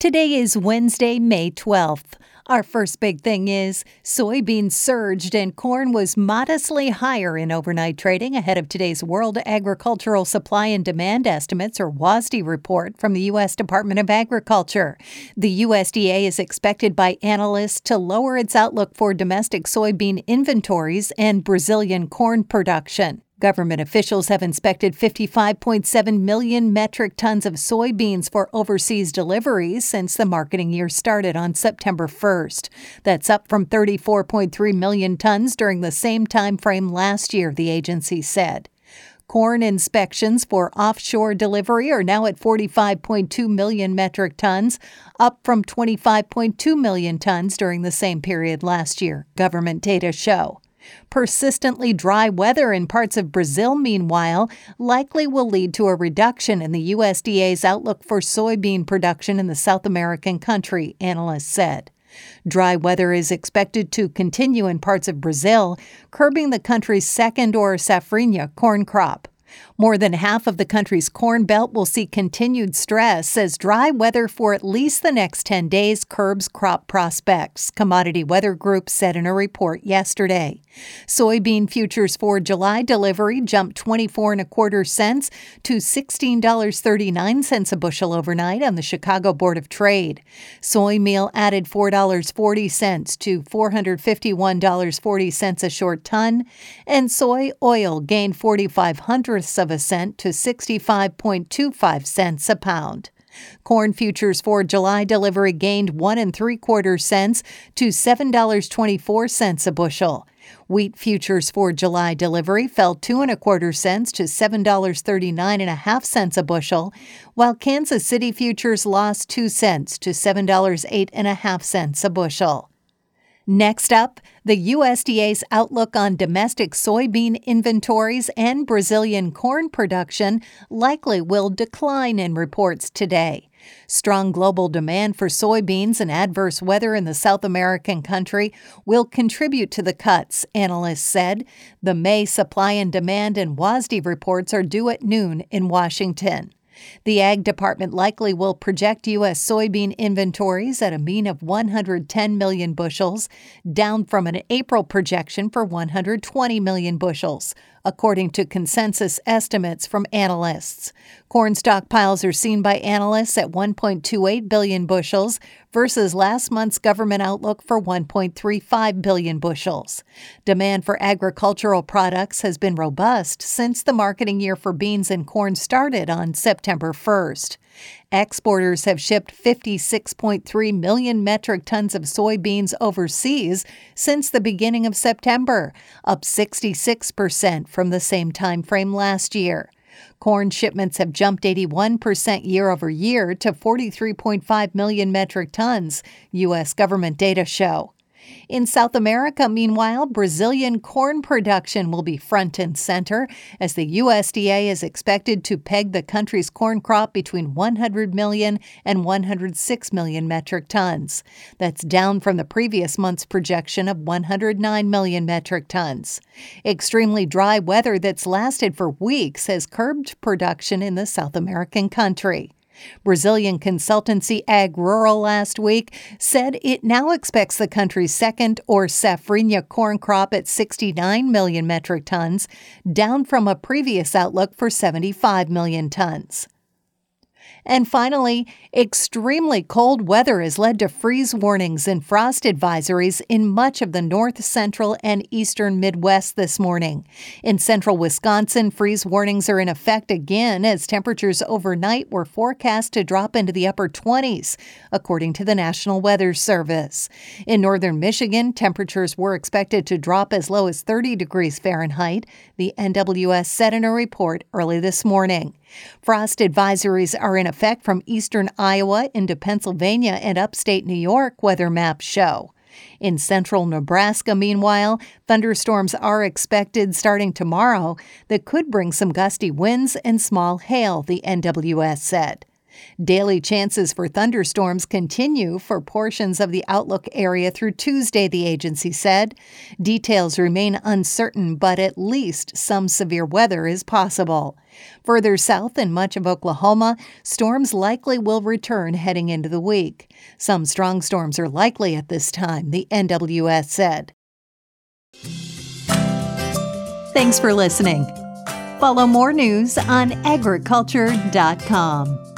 Today is Wednesday, May 12th. Our first big thing is soybeans surged and corn was modestly higher in overnight trading ahead of today's World Agricultural Supply and Demand Estimates or WASDE report from the U.S. Department of Agriculture. The USDA is expected by analysts to lower its outlook for domestic soybean inventories and Brazilian corn production. Government officials have inspected 55.7 million metric tons of soybeans for overseas deliveries since the marketing year started on September 1st. That's up from 34.3 million tons during the same time frame last year, the agency said. Corn inspections for offshore delivery are now at 45.2 million metric tons, up from 25.2 million tons during the same period last year, government data show. Persistently dry weather in parts of Brazil, meanwhile, likely will lead to a reduction in the USDA's outlook for soybean production in the South American country, analysts said. Dry weather is expected to continue in parts of Brazil, curbing the country's second or safrinha corn crop. More than half of the country's corn belt will see continued stress as dry weather for at least the next 10 days curbs crop prospects, Commodity Weather Group said in a report yesterday. Soybean futures for July delivery jumped 24 and a quarter cents to $16.39 a bushel overnight on the Chicago Board of Trade. Soy meal added $4.40 to $451.40 a short ton, and soy oil gained 45 hundredths of a cent to 65.25 cents a pound. Corn futures for July delivery gained one and three quarter cents to $7.24 a bushel. Wheat futures for July delivery fell two and a quarter cents to $7.39 and a half cents a bushel, while Kansas City futures lost two cents to $7.08 and a half cents a bushel. Next up, the USDA's outlook on domestic soybean inventories and Brazilian corn production likely will decline in reports today. Strong global demand for soybeans and adverse weather in the South American country will contribute to the cuts, analysts said. The May supply and demand and WASDE reports are due at noon in Washington. The Ag Department likely will project U.S. soybean inventories at a mean of 110 million bushels, down from an April projection for 120 million bushels according to consensus estimates from analysts. Corn stockpiles are seen by analysts at 1.28 billion bushels versus last month's government outlook for 1.35 billion bushels. Demand for agricultural products has been robust since the marketing year for beans and corn started on September 1st. Exporters have shipped 56.3 million metric tons of soybeans overseas since the beginning of September, up 66% from the same time frame last year. Corn shipments have jumped 81% year over year to 43.5 million metric tons, U.S. government data show. In South America, meanwhile, Brazilian corn production will be front and center as the USDA is expected to peg the country's corn crop between 100 million and 106 million metric tons. That's down from the previous month's projection of 109 million metric tons. Extremely dry weather that's lasted for weeks has curbed production in the South American country. Brazilian consultancy AgRural last week said it now expects the country's second or safrinha corn crop at 69 million metric tons, down from a previous outlook for 75 million tons. And finally, extremely cold weather has led to freeze warnings and frost advisories in much of the north central and eastern Midwest this morning. In central Wisconsin, freeze warnings are in effect again as temperatures overnight were forecast to drop into the upper 20s, according to the National Weather Service. In northern Michigan, temperatures were expected to drop as low as 30 degrees Fahrenheit, the NWS said in a report early this morning. Frost advisories are in effect from eastern Iowa into Pennsylvania and upstate New York, weather maps show. In central Nebraska, meanwhile, thunderstorms are expected starting tomorrow that could bring some gusty winds and small hail, the NWS said. Daily chances for thunderstorms continue for portions of the outlook area through Tuesday, the agency said. Details remain uncertain, but at least some severe weather is possible. Further south in much of Oklahoma, storms likely will return heading into the week. Some strong storms are likely at this time, the NWS said. Thanks for listening. Follow more news on agriculture.com.